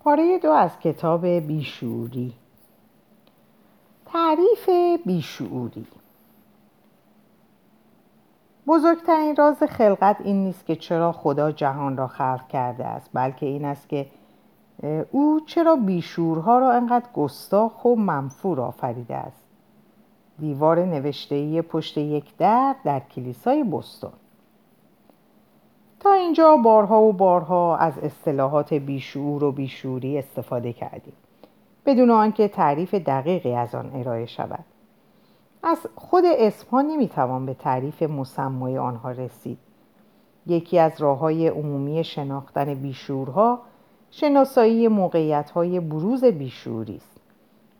پاره دو از کتاب بیشوری تعریف بیشعوری. بزرگترین راز خلقت این نیست که چرا خدا جهان را خلق کرده است بلکه این است که او چرا بیشورها را انقدر گستاخ و منفور آفریده است. دیوار نوشتهی پشت یک در در کلیسای بستون تا اینجا بارها و بارها از اصطلاحات بیشعور و بیشوری استفاده کردیم. بدون آنکه تعریف دقیقی از آن ارائه شود. از خود اسمها نمی‌توان به تعریف مسمای آنها رسید. یکی از راه های عمومی شناختن بیشورها شناسایی موقعیت های بروز بیشوری است.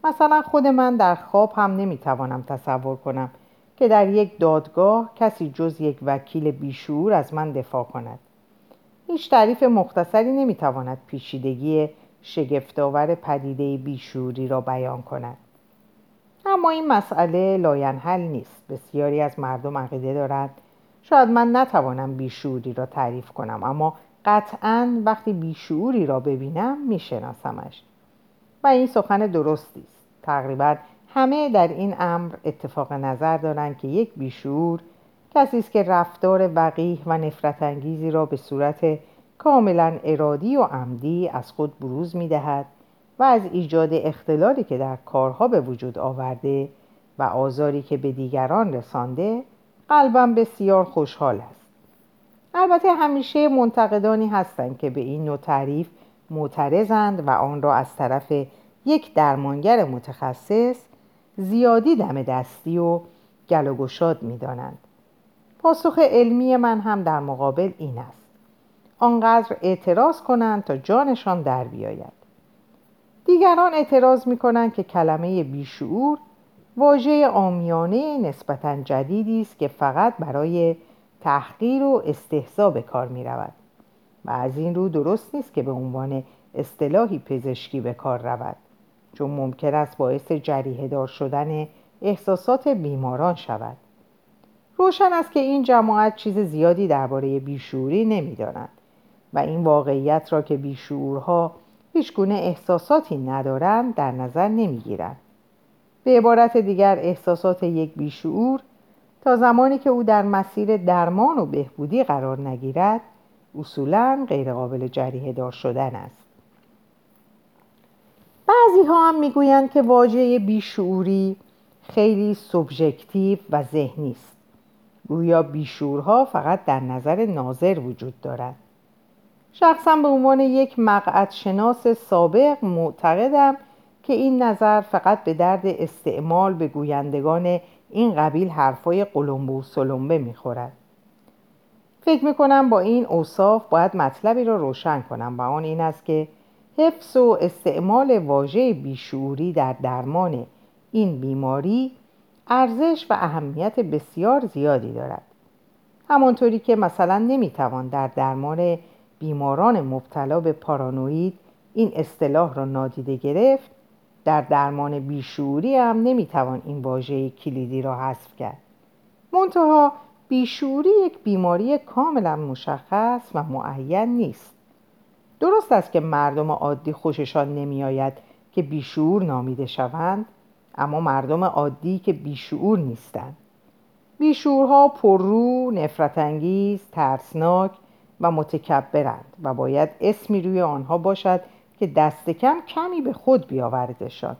مثلا خود من در خواب هم نمی‌توانم تصور کنم که در یک دادگاه کسی جز یک وکیل بیشعور از من دفاع کند. هیچ تعریف مختصری نمی‌تواند پیچیدگی شگفتآور پدیده بیشعوری را بیان کند. اما این مسئله لاینحل نیست. بسیاری از مردم عقیده دارند شاید من نتوانم بیشعوری را تعریف کنم اما قطعا وقتی بیشعوری را ببینم میشناسمش. و این سخن درستی است. تقریبا همه در این امر اتفاق نظر دارند که یک بیشعور کسی است که رفتار وقیح و نفرت انگیزی را به صورت کاملا ارادی و عمدی از خود بروز می دهد و از ایجاد اختلالی که در کارها به وجود آورده و آزاری که به دیگران رسانده قلبا بسیار خوشحال است. البته همیشه منتقدانی هستند که به این نوع تعریف معترضند و آن را از طرف یک درمانگر متخصص زیادی دم دستی و گل و گشاد می دانند. پاسخ علمی من هم در مقابل این است. آنقدر اعتراض کنند تا جانشان در بیاید. دیگران اعتراض می کنند که کلمه بیشعور واژه آمیانه نسبتا جدیدی است که فقط برای تحقیر و استحضا به کار می رود و از این رو درست نیست که به عنوان اصطلاحی پزشکی به کار رود. چون ممکن است باعث جریه دار شدن احساسات بیماران شود. روشن است که این جماعت چیز زیادی درباره بیشوری نمی‌دانند و این واقعیت را که بیشعورها هیچگونه احساساتی ندارند در نظر نمی‌گیرند. به عبارت دیگر احساسات یک بیشعور تا زمانی که او در مسیر درمان و بهبودی قرار نگیرد اصولا غیرقابل جریه دار شدن است. بعضی ها هم می‌گویند که واژه بیشعوری خیلی سوبژکتیو و ذهنی است. گویا بیشورها فقط در نظر ناظر وجود دارند. شخصا به عنوان یک مقعد شناس سابق معتقدم که این نظر فقط به درد استعمال به گویندگان این قبیل حرفای قلمبه و سلمبه می‌خورد. فکر می‌کنم با این اوصاف باید مطلبی را روشن کنم و آن این است که حفظ و استعمال واژه بیشعوری در درمان این بیماری ارزش و اهمیت بسیار زیادی دارد. همانطوری که مثلا نمی‌توان در درمان بیماران مبتلا به پارانوید این اصطلاح را نادیده گرفت در درمان بیشعوری هم نمی‌توان این واژه کلیدی را حذف کرد. منتها بیشعوری یک بیماری کاملا مشخص و معین نیست. درست است که مردم عادی خوششان نمیآید که بیشعور نامیده شوند اما مردم عادی که بیشعور نیستند. بیشعورها پررو، نفرت انگیز، ترسناک و متکبرند و باید اسمی روی آنها باشد که دست کم کمی به خود بیاوردشان.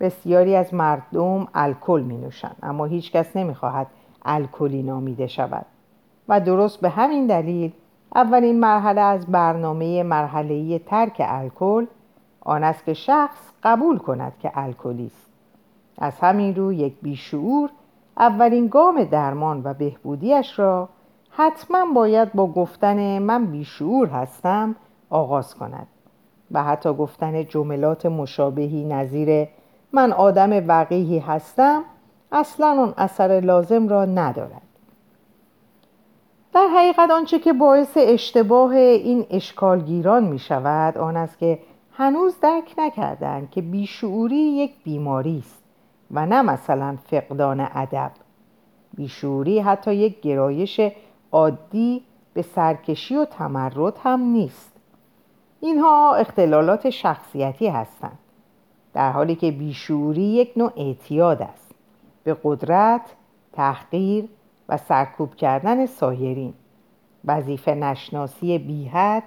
بسیاری از مردم الکل می نوشند اما هیچکس نمی‌خواهد الکلی نامیده شود. و درست به همین دلیل اولین مرحله از برنامه مرحله ترک الکل آن است که شخص قبول کند که الکلی است از همین رو یک بیشعور اولین گام درمان و بهبودیش را حتما باید با گفتن من بیشعور هستم آغاز کند و حتی گفتن جملات مشابهی نظیر من آدم وقیهی هستم اصلا اون اثر لازم را ندارد. در حقیقت آنچه که باعث اشتباه این اشکالگیران می شود آن است که هنوز درک نکردند که بیشعوری یک بیماری است و نه مثلا فقدان ادب. بیشعوری حتی یک گرایش عادی به سرکشی و تمرد هم نیست. اینها اختلالات شخصیتی هستند در حالی که بیشوری یک نوع اعتیاد است. به قدرت، تحقیر و سرکوب کردن سایرین وظیفه نشناسی بیحد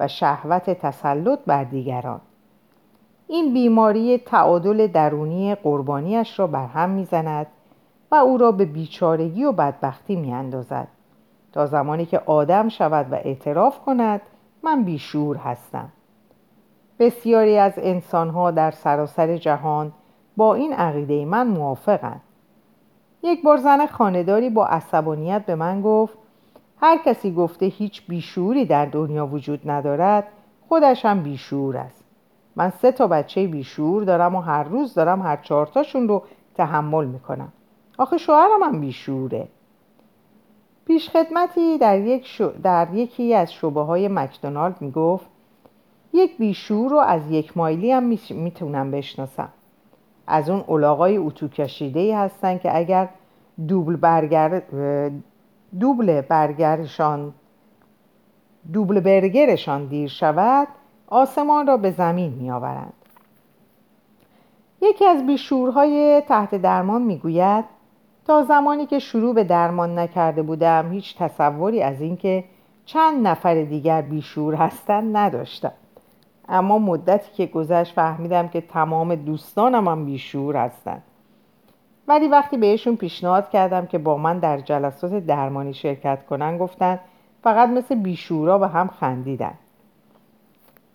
و شهوت تسلط بر دیگران. این بیماری تعادل درونی قربانیش را بر هم می‌زند و او را به بیچارگی و بدبختی میاندازد. تا زمانی که آدم شود و اعتراف کند من بیشور هستم. بسیاری از انسانها در سراسر جهان با این عقیده من موافقند. یک بار زن خانداری با عصبانیت به من گفت هر کسی گفته هیچ بیشوری در دنیا وجود ندارد خودش هم بیشور است. من سه تا بچه بیشور دارم و هر روز دارم هر چهارتاشون رو تحمل می‌کنم. آخه شوهرم هم بیشوره. پیشخدمتی در, یک در یکی از شبه های مکدونالد می‌گفت یک بیشور رو از یک مایلی هم می‌تونم بشناسم. از اون علاقای اتو کشیده هستن که اگر دوبل برگر دوبل برگرشان دوبل برگرشان دیر شود آسمان را به زمین می آورند. یکی از بیشورهای تحت درمان می‌گوید تا زمانی که شروع به درمان نکرده بودم هیچ تصوری از اینکه چند نفر دیگر بیشور هستند نداشتم اما مدتی که گذشت فهمیدم که تمام دوستانم هم بیشور هستند ولی وقتی بهشون پیشنهاد کردم که با من در جلسات درمانی شرکت کنن گفتن فقط مثل بیشورا به هم خندیدن.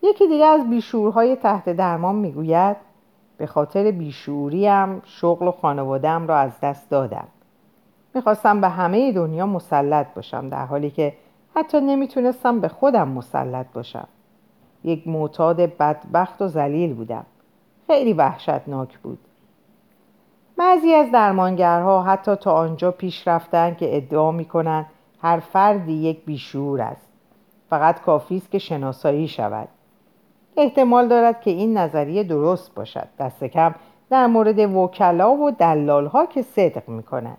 یکی دیگه از بیشورهای تحت درمان می‌گوید به خاطر بیشوریم شغل و خانوادم را از دست دادم. می‌خواستم به همه دنیا مسلط باشم در حالی که حتی نمی‌تونستم به خودم مسلط باشم. یک معتاد بدبخت و ذلیل بودم. خیلی وحشتناک بود. بعضی از درمانگرها حتی تا آنجا پیش رفتن که ادعا می‌کنند هر فردی یک بیشور است. فقط کافی است که شناسایی شود. احتمال دارد که این نظریه درست باشد. دست کم در مورد وکلا و دلال ها که صدق می کند.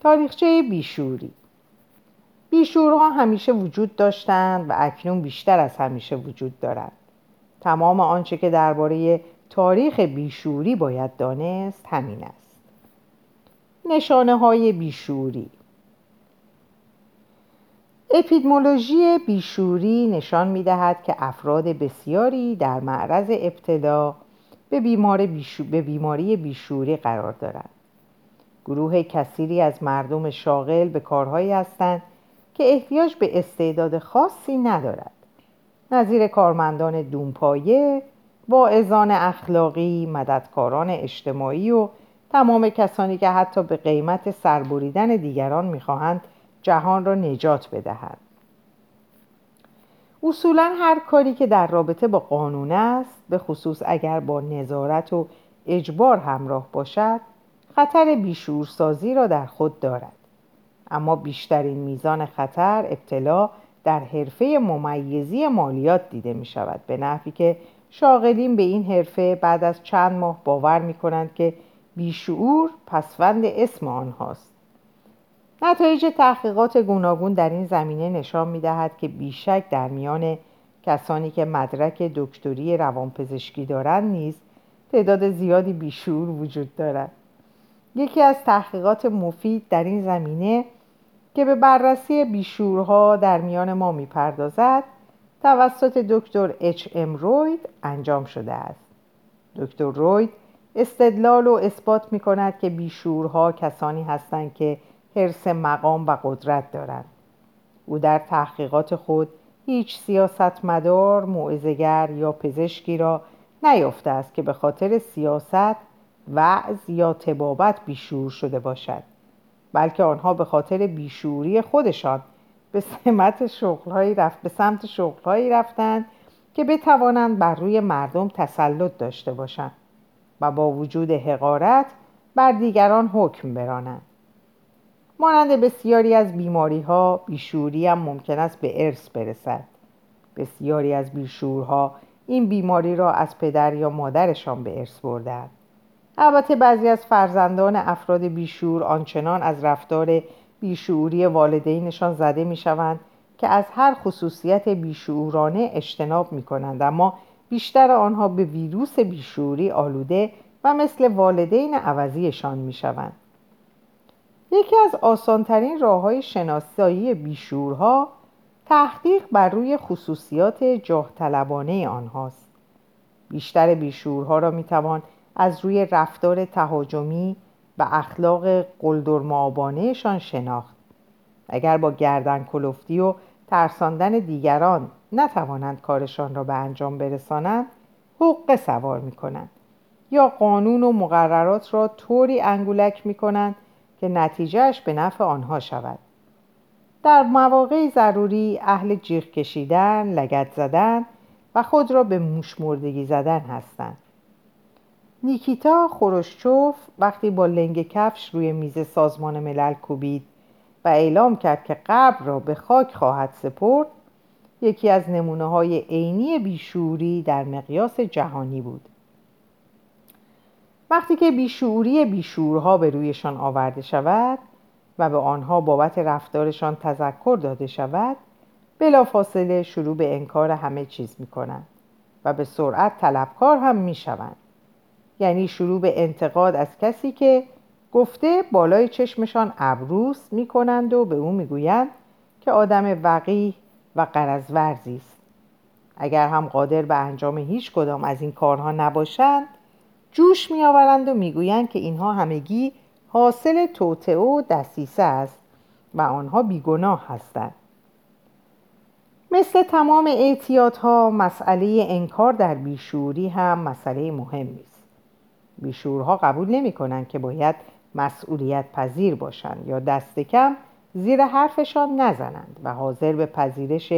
تاریخچه بیشوری بیشورها همیشه وجود داشتند و اکنون بیشتر از همیشه وجود دارند. تمام آنچه که درباره تاریخ بیشوری باید دانست همین است. نشانه های بیشوری اپیدمولوژی بیشوری نشان می دهد که افراد بسیاری در معرض ابتلا به, بیمار به بیماری بیشوری قرار دارند. گروه کثیری از مردم شاغل به کارهایی هستند که احتیاج به استعداد خاصی ندارد. نظیر کارمندان دونپایه، واعظان اخلاقی، مددکاران اجتماعی و تمام کسانی که حتی به قیمت سربریدن دیگران می‌خواهند جهان را نجات بدهد اصولا هر کاری که در رابطه با قانون است به خصوص اگر با نظارت و اجبار همراه باشد خطر بیشورسازی را در خود دارد اما بیشترین میزان خطر ابتلا در حرفه ممیزی مالیات دیده می شود به نحوی که شاغلین به این حرفه بعد از چند ماه باور می کنند که بیشعور پسوند اسم آنهاست. نتایج تحقیقات گوناگون در این زمینه نشان می دهد که بیشک در میان کسانی که مدرک دکتری روانپزشکی دارند نیز تعداد زیادی بیشور وجود دارد. یکی از تحقیقات مفید در این زمینه که به بررسی بیشورها در میان ما می‌پردازد توسط دکتر اچ ام روید انجام شده است. دکتر روید استدلال و اثبات می کند که بیشورها کسانی هستند که حرس مقام و قدرت دارند. او در تحقیقات خود هیچ سیاستمدار معزگر یا پزشکی را نیافته است که به خاطر سیاست وعظ یا تبابت بیشور شده باشد. بلکه آنها به خاطر بیشوری خودشان به سمت شغلهایی رفت به سمت شغلهایی رفتند که بتوانند بر روی مردم تسلط داشته باشند و با وجود حقارت بر دیگران حکم برانند. مانند بسیاری از بیماری ها بیشوری هم ممکن است به ارث برسد. بسیاری از بیشورها این بیماری را از پدر یا مادرشان به ارث بردند البته بعضی از فرزندان افراد بیشور آنچنان از رفتار بیشوری والدینشان زده می شوند که از هر خصوصیت بیشعورانه اجتناب می کنند اما بیشتر آنها به ویروس بیشعوری آلوده و مثل والدین عوضیشان می شوند. یکی از آسانترین راه های شناسایی بیشورها تحقیق بر روی خصوصیات جاه طلبانه آنهاست. بیشتر بیشورها را می توان از روی رفتار تهاجمی و اخلاق قلدرمآبانهشان شناخت. اگر با گردن کلفتی و ترساندن دیگران نتوانند کارشان را به انجام برسانند حقه سوار می کنند یا قانون و مقررات را طوری انگولک می کنند که نتیجهش به نفع آنها شود در مواقع ضروری اهل جیغ کشیدن، لگت زدن و خود را به موشمردگی زدن هستند. نیکیتا خروشچوف وقتی با لنگ کفش روی میز سازمان ملل کوبید و اعلام کرد که قبر را به خاک خواهد سپرد یکی از نمونه های عینی بیشوری در مقیاس جهانی بود وقتی که بیشعوری بیشورها به رویشان آورده شود و به آنها بابت رفتارشان تذکر داده شود بلافاصله شروع به انکار همه چیز می کنند و به سرعت طلبکار هم می شوند. یعنی شروع به انتقاد از کسی که گفته بالای چشمشان ابروس می کنند و به او می گویند که آدم وقیح و قرزورزی است. اگر هم قادر به انجام هیچ کدام از این کارها نباشند جوش می آورند و می‌گویند که اینها همگی حاصل توطعه و دسیسه است و آنها بیگناه هستند مثل تمام اعتیاط ها مسئله انکار در بیشوری هم مسئله مهمی است بیشورها قبول نمی کنند که باید مسئولیت پذیر باشند یا دست کم زیر حرفشان نزنند و حاضر به پذیرش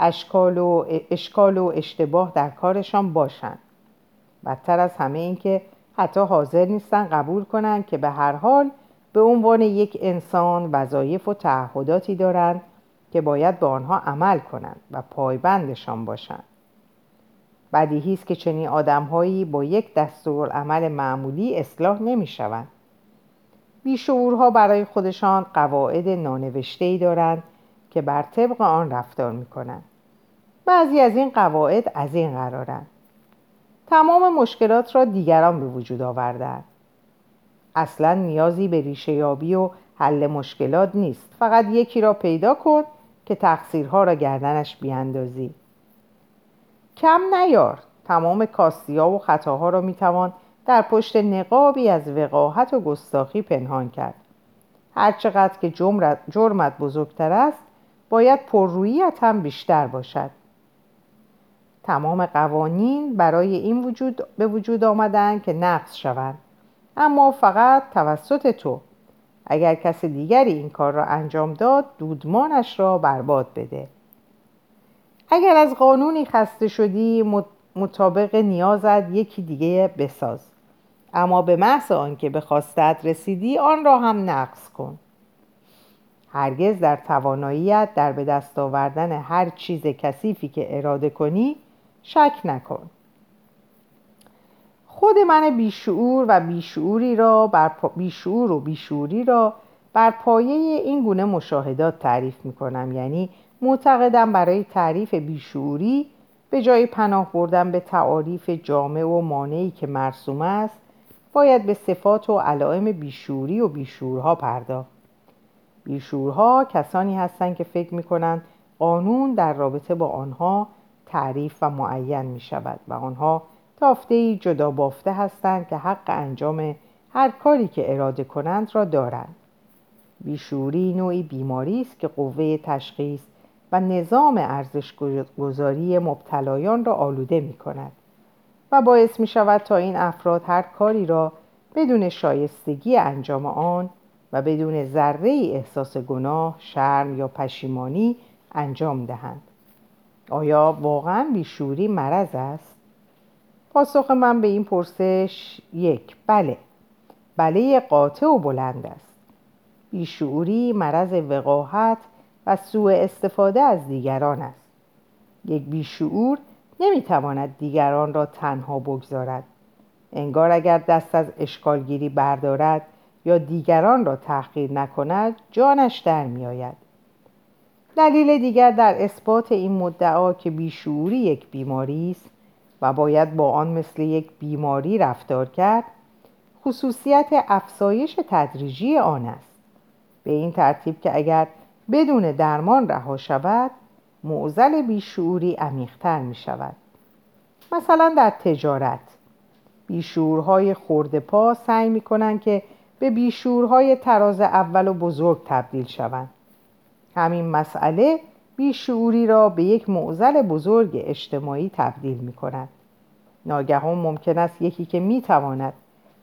اشکال و اشکال و اشتباه در کارشان باشند. بدتر از همه این که حتی حاضر نیستن قبول کنند که به هر حال به عنوان یک انسان وظایف و تعهداتی دارند که باید به آنها عمل کنند و پایبندشان باشند. بدیهی است که چنین آدمهایی با یک دستورالعمل معمولی اصلاح نمی شوند. بیشعورها برای خودشان قواعد نانوشته‌ای دارند که بر طبق آن رفتار می کنند. بعضی از این قواعد از این قرارند. تمام مشکلات را دیگران به وجود آوردن اصلا نیازی به ریشه یابی و حل مشکلات نیست فقط یکی را پیدا کن که تقصیرها را گردنش بیاندازی کم نیار. تمام کاستیا و خطاها را می‌توان در پشت نقابی از وقاحت و گستاخی پنهان کرد. هرچقدر که جرمت بزرگتر است باید پرروییت هم بیشتر باشد. تمام قوانین برای این وجود به وجود آمدن که نقض شوند. اما فقط توسط تو. اگر کس دیگری این کار را انجام داد دودمانش را برباد بده. اگر از قانونی خسته شدی مطابق نیازت یکی دیگه بساز. اما به محض آنکه به خواستت رسیدی آن را هم نقض کن. هرگز در تواناییت در به دست آوردن هر چیز کثیفی که اراده کنی شک نکن. خود من بیشعور و بیشعوری را بر بیشعور و بیشعوری را بر پایه این گونه مشاهدات تعریف می کنم یعنی معتقدم برای تعریف بیشعوری به جای پناه بردن به تعاریف جامع و مانعی که مرسوم است باید به صفات و علائم بیشوری و بیشورها پرداخت. بیشورها کسانی هستند که فکر می کنند قانون در رابطه با آنها تعریف و معین می شود و آنها تافته جدا بافته هستند که حق انجام هر کاری که اراده کنند را دارند. بیشوری نوعی بیماری است که قوه تشخیص و نظام ارزش گذاری مبتلایان را آلوده می کند و باعث می شود تا این افراد هر کاری را بدون شایستگی انجام آن و بدون ذره احساس گناه، شرم یا پشیمانی انجام دهند. آیا واقعا بیشوری مرض است؟ پاسخ من به این پرسش یک بله بله قاطع و بلند است بیشعوری مرض وقاحت و سوء استفاده از دیگران است. یک بیشعور نمی‌تواند دیگران را تنها بگذارد. انگار اگر دست از اشکالگیری بردارد یا دیگران را تحقیر نکند جانش در میآید. دلیل دیگر در اثبات این مدعا که بیشعوری یک بیماری است و باید با آن مثل یک بیماری رفتار کرد خصوصیت افزایش تدریجی آن است. به این ترتیب که اگر بدون درمان رها شود معزل بیشعوری عمیقتر می شود مثلا در تجارت. بیشورهای خورده پا سعی می کنند که به بیشورهای تراز اول و بزرگ تبدیل شوند. همین مسئله بیشعوری را به یک معزل بزرگ اجتماعی تبدیل می کند ناگهان ممکن است یکی که می تواند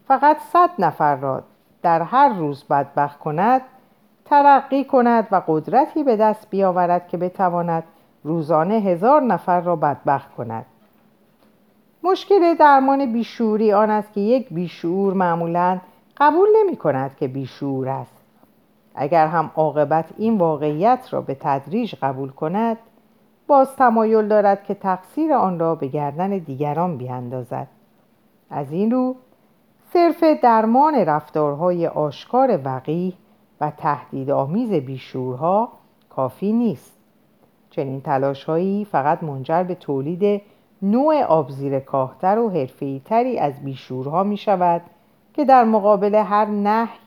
فقط صد نفر را در هر روز بدبخت کند ترقی کند و قدرتی به دست بیاورد که بتواند روزانه هزار نفر را بدبخت کند. مشکل درمان بیشوری آن است که یک بیشعور معمولا قبول نمی کند که بیشعور است. اگر هم عاقبت این واقعیت را به تدریج قبول کند باز تمایل دارد که تقصیر آن را به گردن دیگران بیاندازد. از این رو صرف درمان رفتارهای آشکار وقیح و تهدیدآمیز بیشورها کافی نیست. چنین تلاشهایی فقط منجر به تولید نوع آبزیر کاهتر و حرفه‌ای‌تری از بیشورها می شود که در مقابل هر نهی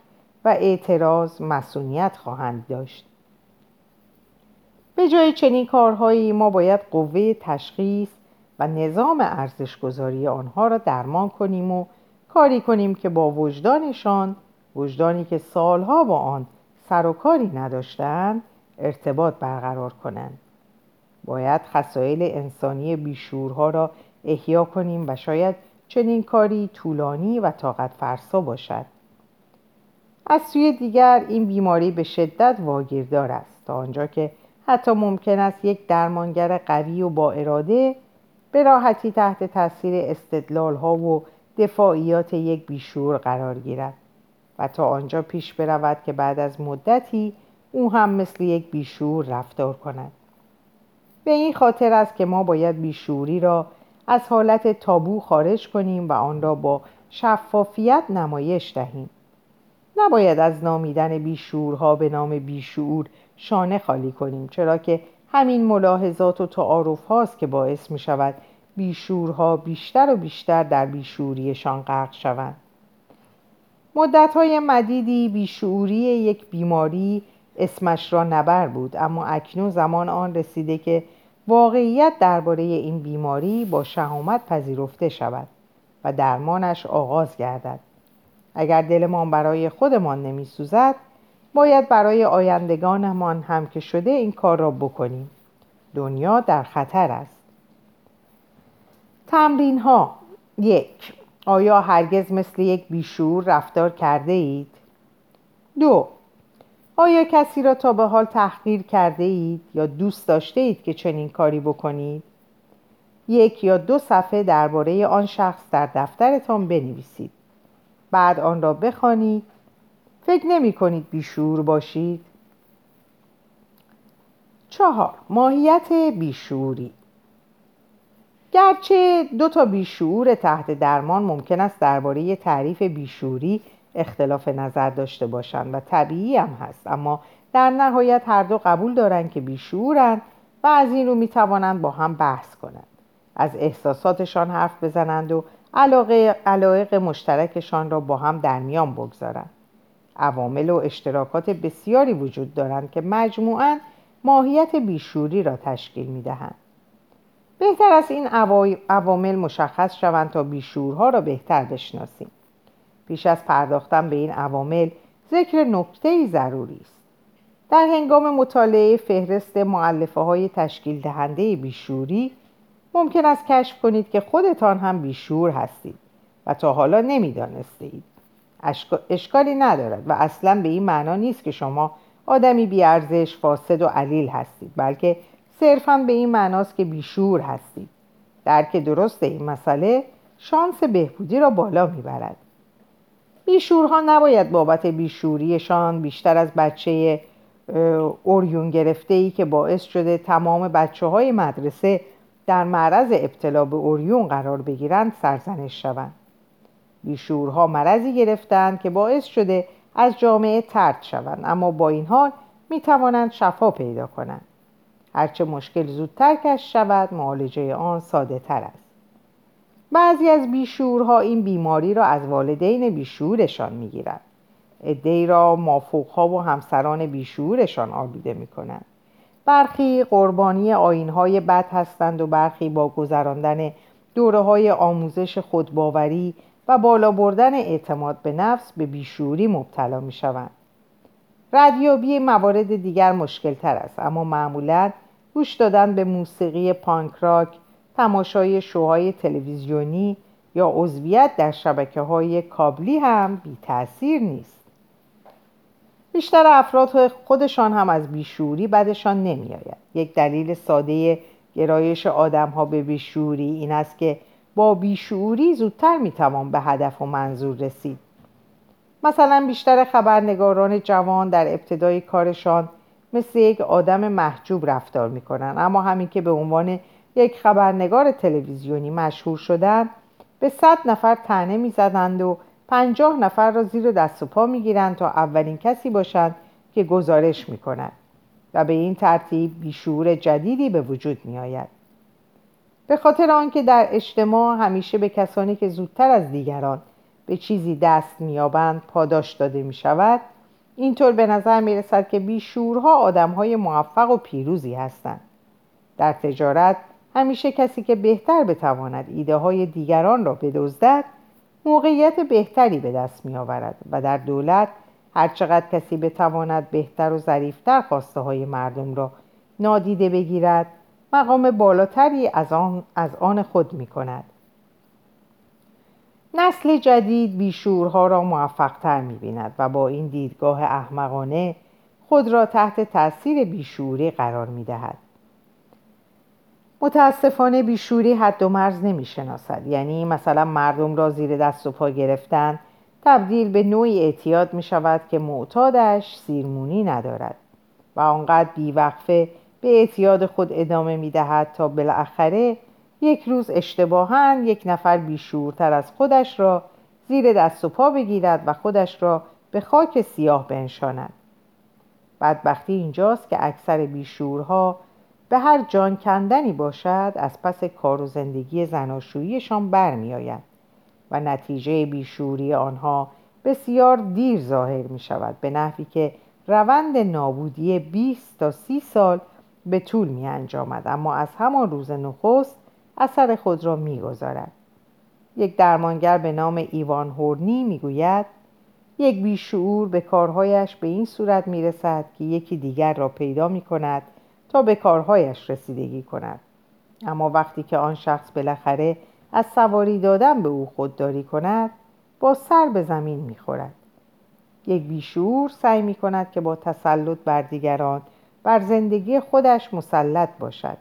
و اعتراض مسئولیت خواهند داشت. به جای چنین کارهایی ما باید قوه تشخیص و نظام ارزشگذاری آنها را درمان کنیم و کاری کنیم که با وجدانشان وجدانی که سالها با آن سر و کاری نداشتند ارتباط برقرار کنند. باید خسایل انسانی بیشورها را احیا کنیم و شاید چنین کاری طولانی و طاقت فرسا باشد. از سوی دیگر این بیماری به شدت واگیردار است تا آنجا که حتی ممکن است یک درمانگر قوی و با اراده به راحتی تحت تاثیر استدلال ها و دفاعیات یک بیشور قرار گیرد. و تا آنجا پیش برود که بعد از مدتی او هم مثل یک بیشور رفتار کند. به این خاطر است که ما باید بیشوری را از حالت تابو خارج کنیم و آن را با شفافیت نمایش دهیم. نباید از نامیدن بیشورها به نام بیشعور شانه خالی کنیم چرا که همین ملاحظات و تعارف هاست که باعث می شود بیشورها بیشتر و بیشتر در بیشوریشان غرق شوند. مدت های مدیدی بیشعوری یک بیماری اسمش را نبر بود اما اکنون زمان آن رسیده که واقعیت درباره این بیماری با شهامت پذیرفته شود و درمانش آغاز گردد. اگر دلمان برای خودمان نمی سوزد باید برای آیندگانمان هم که شده این کار را بکنیم. دنیا در خطر است. تمرین ها یک آیا هرگز مثل یک بیشور رفتار کرده اید؟ دو آیا کسی را تا به حال تحقیر کرده اید یا دوست داشته اید که چنین کاری بکنید؟ یک یا دو صفحه درباره آن شخص در دفترتان بنویسید. بعد آن را بخوانید. فکر نمی کنید بیشور باشید؟ چهار ماهیت بیشوری گرچه دو تا بیشعور تحت درمان ممکن است درباره تعریف بیشوری اختلاف نظر داشته باشند و طبیعی هم هست. اما در نهایت هر دو قبول دارند که بیشعورند و از این رو می توانند با هم بحث کنند. از احساساتشان حرف بزنند و علاقه علایق مشترکشان را با هم در میان بگذارند. عوامل و اشتراکات بسیاری وجود دارند که مجموعاً ماهیت بیشوری را تشکیل می دهند. بهتر است این عوامل مشخص شوند تا بیشورها را بهتر بشناسیم. پیش از پرداختن به این عوامل ذکر نکته ضروری است. در هنگام مطالعه فهرست معلفه های تشکیل دهنده بیشوری ممکن است کشف کنید که خودتان هم بیشور هستید و تا حالا نمی‌دانسته اید. اشکالی ندارد و اصلا به این معنا نیست که شما آدمی بیارزش فاسد و علیل هستید بلکه صرفا به این معناست که بیشور هستید درک درست این مسئله شانس بهبودی را بالا می‌برد. بیشورها نباید بابت بیشوریشان بیشتر از بچه اوریون گرفته ای که باعث شده تمام بچه های مدرسه در معرض ابتلا به اوریون قرار بگیرند سرزنش شوند. بیشورها مرضی گرفتند که باعث شده از جامعه ترد شوند اما با این حال می توانند شفا پیدا کنند. هرچه مشکل زودتر کش شود معالجه آن ساده تر است. بعضی از بیشورها این بیماری را از والدین بیشورشان می‌گیرند. ادهی را مافوقها و همسران بیشورشان آلوده می‌کنند. برخی قربانی آینهای بد هستند و برخی با گذراندن دوره های آموزش خودباوری و بالا بردن اعتماد به نفس به بیشوری مبتلا می شوند. ردیابی موارد دیگر مشکل تر است اما معمولا گوش دادن به موسیقی پانک راک تماشای شوهای تلویزیونی یا عضویت در شبکه های کابلی هم بی تأثیر نیست. بیشتر افراد خودشان هم از بیشوری بدشان نمیآید. یک دلیل ساده گرایش آدم ها به بیشوری این است که با بیشوری زودتر می‌توان به هدف و منظور رسید. مثلا بیشتر خبرنگاران جوان در ابتدای کارشان مثل یک آدم محجوب رفتار می‌کنن. اما همین که به عنوان یک خبرنگار تلویزیونی مشهور شدند به صد نفر تنه می‌زدند و پنجاه نفر را زیر دست و پا می‌گیرند تا اولین کسی باشند که گزارش می‌کنند و به این ترتیب بیشعور جدیدی به وجود میآید. به خاطر آنکه در اجتماع همیشه به کسانی که زودتر از دیگران به چیزی دست مییابند پاداش داده می شود اینطور به نظر می رسد که بیشورها آدم های موفق و پیروزی هستند. در تجارت همیشه کسی که بهتر بتواند ایده های دیگران را بدزدد موقعیت بهتری به دست می آورد و در دولت هرچقدر کسی بتواند بهتر و ظریفتر خواسته های مردم را نادیده بگیرد مقام بالاتری از آن, از آن خود می کند نسل جدید بیشورها را موفقتر می بیند و با این دیدگاه احمقانه خود را تحت تاثیر بیشوری قرار می دهد. متاسفانه بیشوری حد و مرز نمی شناسد یعنی مثلا مردم را زیر دست و پا گرفتن تبدیل به نوعی اعتیاد می شود که معتادش سیرمونی ندارد و آنقدر بیوقفه به اعتیاد خود ادامه می دهد تا بالاخره یک روز اشتباها یک نفر بیشورتر از خودش را زیر دست و پا بگیرد و خودش را به خاک سیاه بنشاند. بدبختی اینجاست که اکثر بیشورها به هر جان کندنی باشد از پس کار و زندگی زناشوییشان برمیآید و نتیجه بیشوری آنها بسیار دیر ظاهر می شود به نحوی که روند نابودی 20 تا 30 سال به طول می انجامد اما از همان روز نخست اثر خود را می‌گذارد. یک درمانگر به نام ایوان هورنی می‌گوید یک بیشعور به کارهایش به این صورت می‌رسد که یکی دیگر را پیدا می کند تا به کارهایش رسیدگی کند. اما وقتی که آن شخص بالاخره از سواری دادن به او خودداری کند با سر به زمین می‌خورد. یک بیشعور سعی می کند که با تسلط بر دیگران بر زندگی خودش مسلط باشد.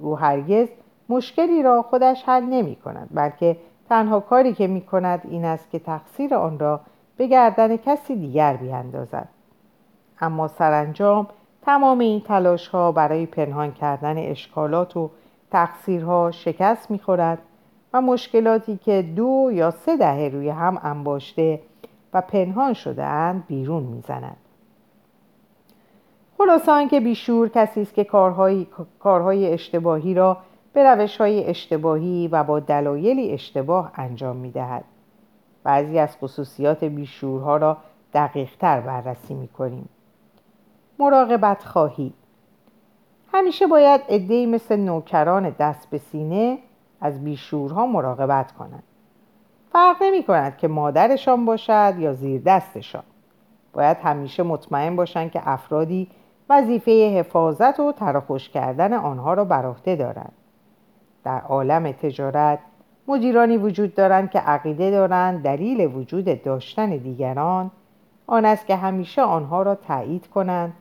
او هرگز مشکلی را خودش حل نمی کند بلکه تنها کاری که می کند این است که تقصیر آن را به گردن کسی دیگر بیاندازد. اما سرانجام تمام این تلاش ها برای پنهان کردن اشکالات و تقصیرها شکست می خورد و مشکلاتی که دو یا سه دهه روی هم انباشته و پنهان شده اند بیرون می‌زند. خلاصان که بیشور کسی است که کارهای, کارهای اشتباهی را به روش های اشتباهی و با دلایلی اشتباه انجام می دهد. بعضی از خصوصیات بیشورها را دقیق تر بررسی می کنیم. مراقبت خواهی همیشه باید ادهی مثل نوکران دست به سینه از بیشورها مراقبت کنند. فرق نمی کند که مادرشان باشد یا زیر دستشان. باید همیشه مطمئن باشند که افرادی وظیفه حفاظت و تراخوش کردن آنها را بر عهده دارند. در عالم تجارت مدیرانی وجود دارند که عقیده دارند دلیل وجود داشتن دیگران آن است که همیشه آنها را تایید کنند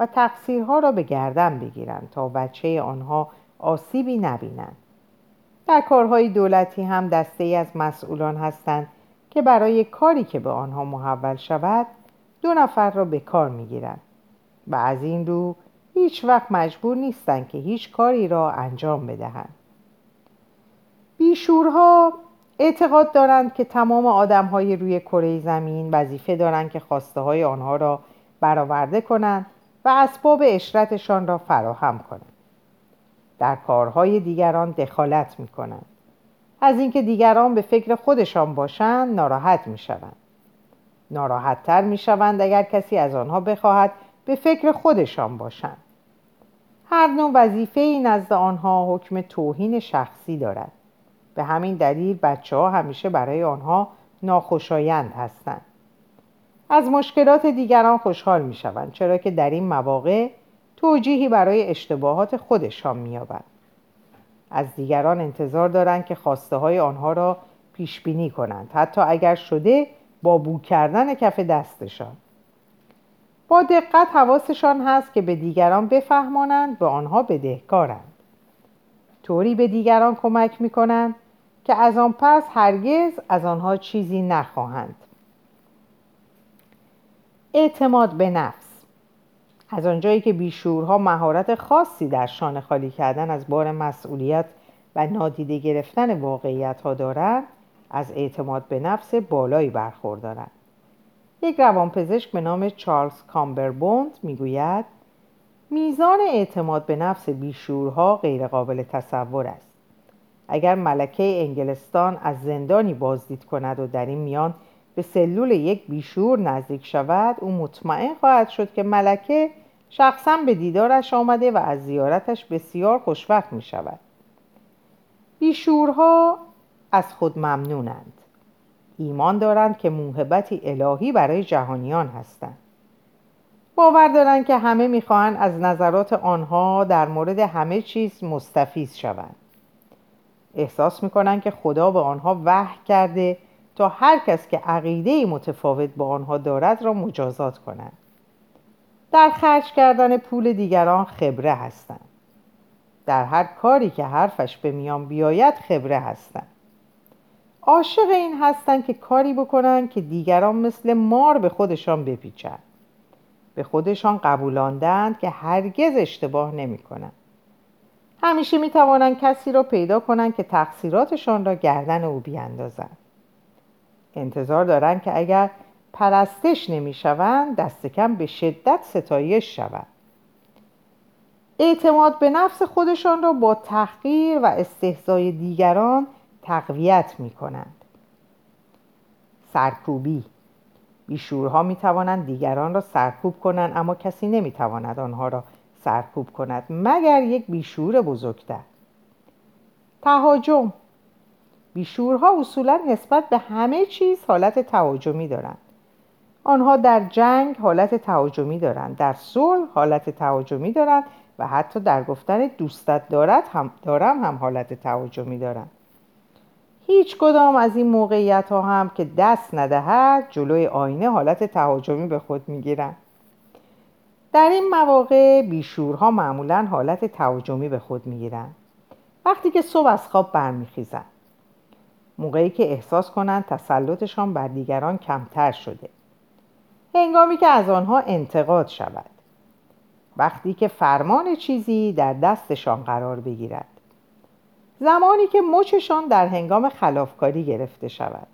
و تقصیرها را به گردن بگیرند تا بچه آنها آسیبی نبینند. در کارهای دولتی هم دسته ای از مسئولان هستند که برای کاری که به آنها محول شود دو نفر را به کار می‌گیرند و از این رو هیچ وقت مجبور نیستند که هیچ کاری را انجام بدهند. بیشورها اعتقاد دارند که تمام آدم های روی کره زمین وظیفه دارند که خواسته های آنها را برآورده کنند و اسباب اشرتشان را فراهم کنند. در کارهای دیگران دخالت می کنند از اینکه دیگران به فکر خودشان باشند ناراحت می شوند ناراحتتر می شوند اگر کسی از آنها بخواهد به فکر خودشان باشند. هر نوع وظیفه ای نزد آنها حکم توهین شخصی دارد. به همین دلیل بچه ها همیشه برای آنها ناخوشایند هستند. از مشکلات دیگران خوشحال می شوند چرا که در این مواقع توجیهی برای اشتباهات خودشان می یابند. از دیگران انتظار دارند که خواسته های آنها را پیش بینی کنند حتی اگر شده با بو کردن کف دستشان. با دقت حواسشان هست که به دیگران بفهمانند به آنها بدهکارند. طوری به دیگران کمک می کنند که از آن پس هرگز از آنها چیزی نخواهند. اعتماد به نفس. از آنجایی که بیشورها مهارت خاصی در شانه خالی کردن از بار مسئولیت و نادیده گرفتن واقعیت ها دارند از اعتماد به نفس بالایی برخوردارند. یک روانپزشک به نام چارلز کامبربوند می‌گوید میزان اعتماد به نفس بیشورها غیرقابل تصور است. اگر ملکه انگلستان از زندانی بازدید کند و در این میان به سلول یک بیشور نزدیک شود او مطمئن خواهد شد که ملکه شخصا به دیدارش آمده و از زیارتش بسیار خوشوقت می شود بیشورها از خود ممنونند. ایمان دارند که موهبتی الهی برای جهانیان هستند. باور دارند که همه می‌خواهند از نظرات آنها در مورد همه چیز مستفیض شوند. احساس می‌کنند که خدا به آنها وحی کرده تا هر کس که عقیده متفاوت با آنها دارد را مجازات کنند. در خرج کردن پول دیگران خبره هستند. در هر کاری که حرفش به میان بیاید خبره هستند. عاشق این هستند که کاری بکنن که دیگران مثل مار به خودشان بپیچند. به خودشان قبولاندند که هرگز اشتباه نمی کنند. همیشه می توانند کسی را پیدا کنند که تقصیراتشان را گردن او بیاندازند. انتظار دارند که اگر پرستش نمی شوند دست کم به شدت ستایش شوند. اعتماد به نفس خودشان را با تحقیر و استهزای دیگران تقویت می کنند سرکوبی بیشورها می توانند دیگران را سرکوب کنند اما کسی نمی تواند آنها را سرکوب کند مگر یک بیشور بزرگتر. تهاجم. بیشورها اصولا نسبت به همه چیز حالت تهاجمی دارند. آنها در جنگ حالت تهاجمی دارند در صلح حالت تهاجمی دارند و حتی در گفتن دوستت دارد هم دارم هم حالت تهاجمی دارند. هیچ کدام از این موقعیت ها هم که دست ندهد جلوی آینه حالت تهاجمی به خود می‌گیرند. در این مواقع بیشورها معمولا حالت تهاجمی به خود می‌گیرند وقتی که صبح از خواب برمیخیزند موقعی که احساس کنند تسلطشان بر دیگران کمتر شده. هنگامی که از آنها انتقاد شود. وقتی که فرمان چیزی در دستشان قرار بگیرد. زمانی که مچشان در هنگام خلافکاری گرفته شود.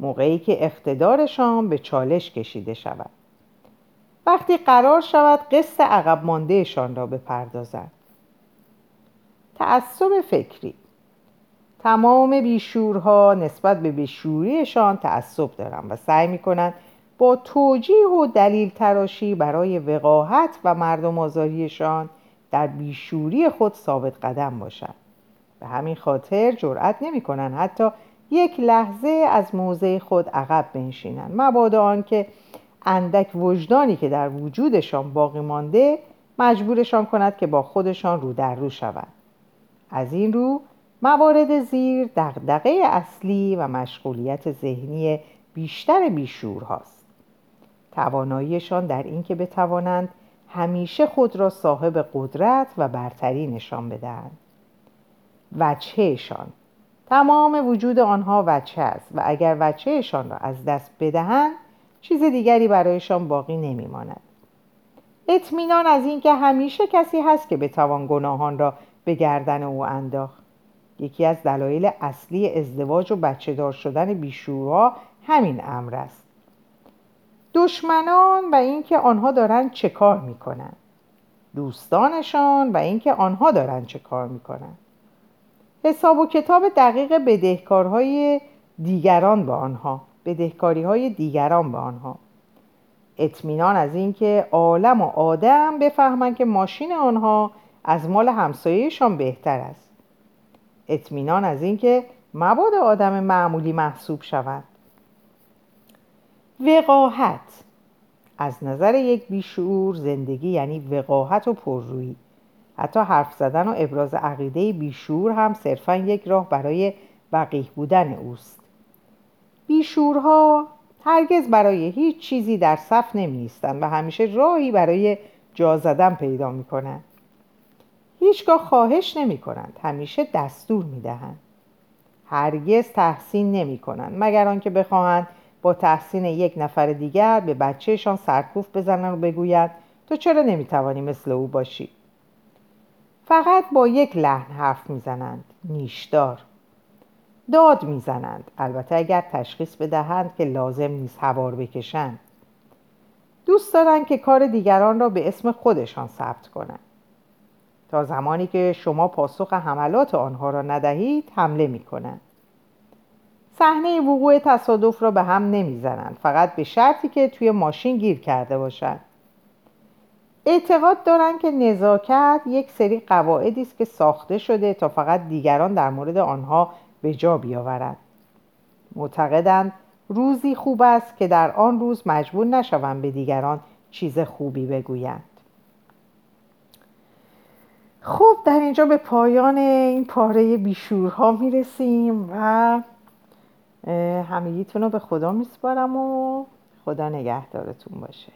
موقعی که اقتدارشان به چالش کشیده شود. وقتی قرار شود قصد عقب ماندهشان را بپردازند تعصب فکری. تمام بیشورها نسبت به بیشوریشان تعصب دارند و سعی می‌کنند با توجیه و دلیل تراشی برای وقاحت و مردم آزاریشان در بیشوری خود ثابت قدم باشند به همین خاطر جرأت نمی‌کنن حتی یک لحظه از موضع خود عقب بنشینند. مبادا آنکه اندک وجدانی که در وجودشان باقی مانده مجبورشان کند که با خودشان رو در رو شوند. از این رو موارد زیر دغدغه اصلی و مشغولیت ذهنی بیشتر بیشور هاست. تواناییشان در اینکه بتوانند همیشه خود را صاحب قدرت و برتری نشان بدهند. وجهشان. تمام وجود آنها وجه است و اگر وجهشان را از دست بدهند چیز دیگری برایشان باقی نمیماند. اطمینان از اینکه همیشه کسی هست که بتوان گناهان را به گردن او انداخت. یکی از دلایل اصلی ازدواج و بچه دار شدن بیشورها همین امر است. دشمنان و اینکه آنها دارند چه کار می‌کنند دوستانشان و اینکه آنها دارند چه کار می‌کنند حساب و کتاب دقیق بدهکارهای دیگران به آنها. بدهکاری های دیگران به آنها. اطمینان از اینکه عالم و آدم بفهمند که ماشین آنها از مال همسایهشان بهتر است. اطمینان از اینکه مباد آدم معمولی محسوب شود. وقاحت. از نظر یک بیشعور زندگی یعنی وقاحت و پررویی. حتی حرف زدن و ابراز عقیده بیشعور هم صرفا یک راه برای وقیح بودن اوست. بیشورها هرگز برای هیچ چیزی در صف نمی و همیشه راهی برای جا زدن پیدا می کنند. هیچگاه خواهش نمی کنند. همیشه دستور می دهند. هرگز تحسین نمی کنند مگر آنکه بخواهند با تحسین یک نفر دیگر به بچهشان سرکوف بزنند و بگوید تو چرا نمی‌توانی مثل او باشی فقط با یک لحن حرف می‌زنند نیشدار داد می‌زنند. البته اگر تشخیص بدهند که لازم نیست هوار بکشند. دوست دارند که کار دیگران را به اسم خودشان ثبت کنند. تا زمانی که شما پاسخ حملات آنها را ندهید حمله می کنند صحنه وقوع تصادف را به هم نمی‌زنند. فقط به شرطی که توی ماشین گیر کرده باشند. اعتقاد دارند که نزاکت یک سری قواعدی است که ساخته شده تا فقط دیگران در مورد آنها به جا بیاورد. معتقدند روزی خوب است که در آن روز مجبور نشوند به دیگران چیز خوبی بگویند. خب در اینجا به پایان این پاره بیشورها می‌رسیم و همگیتون رو به خدا میسپارم و خدا نگهدارتون باشه.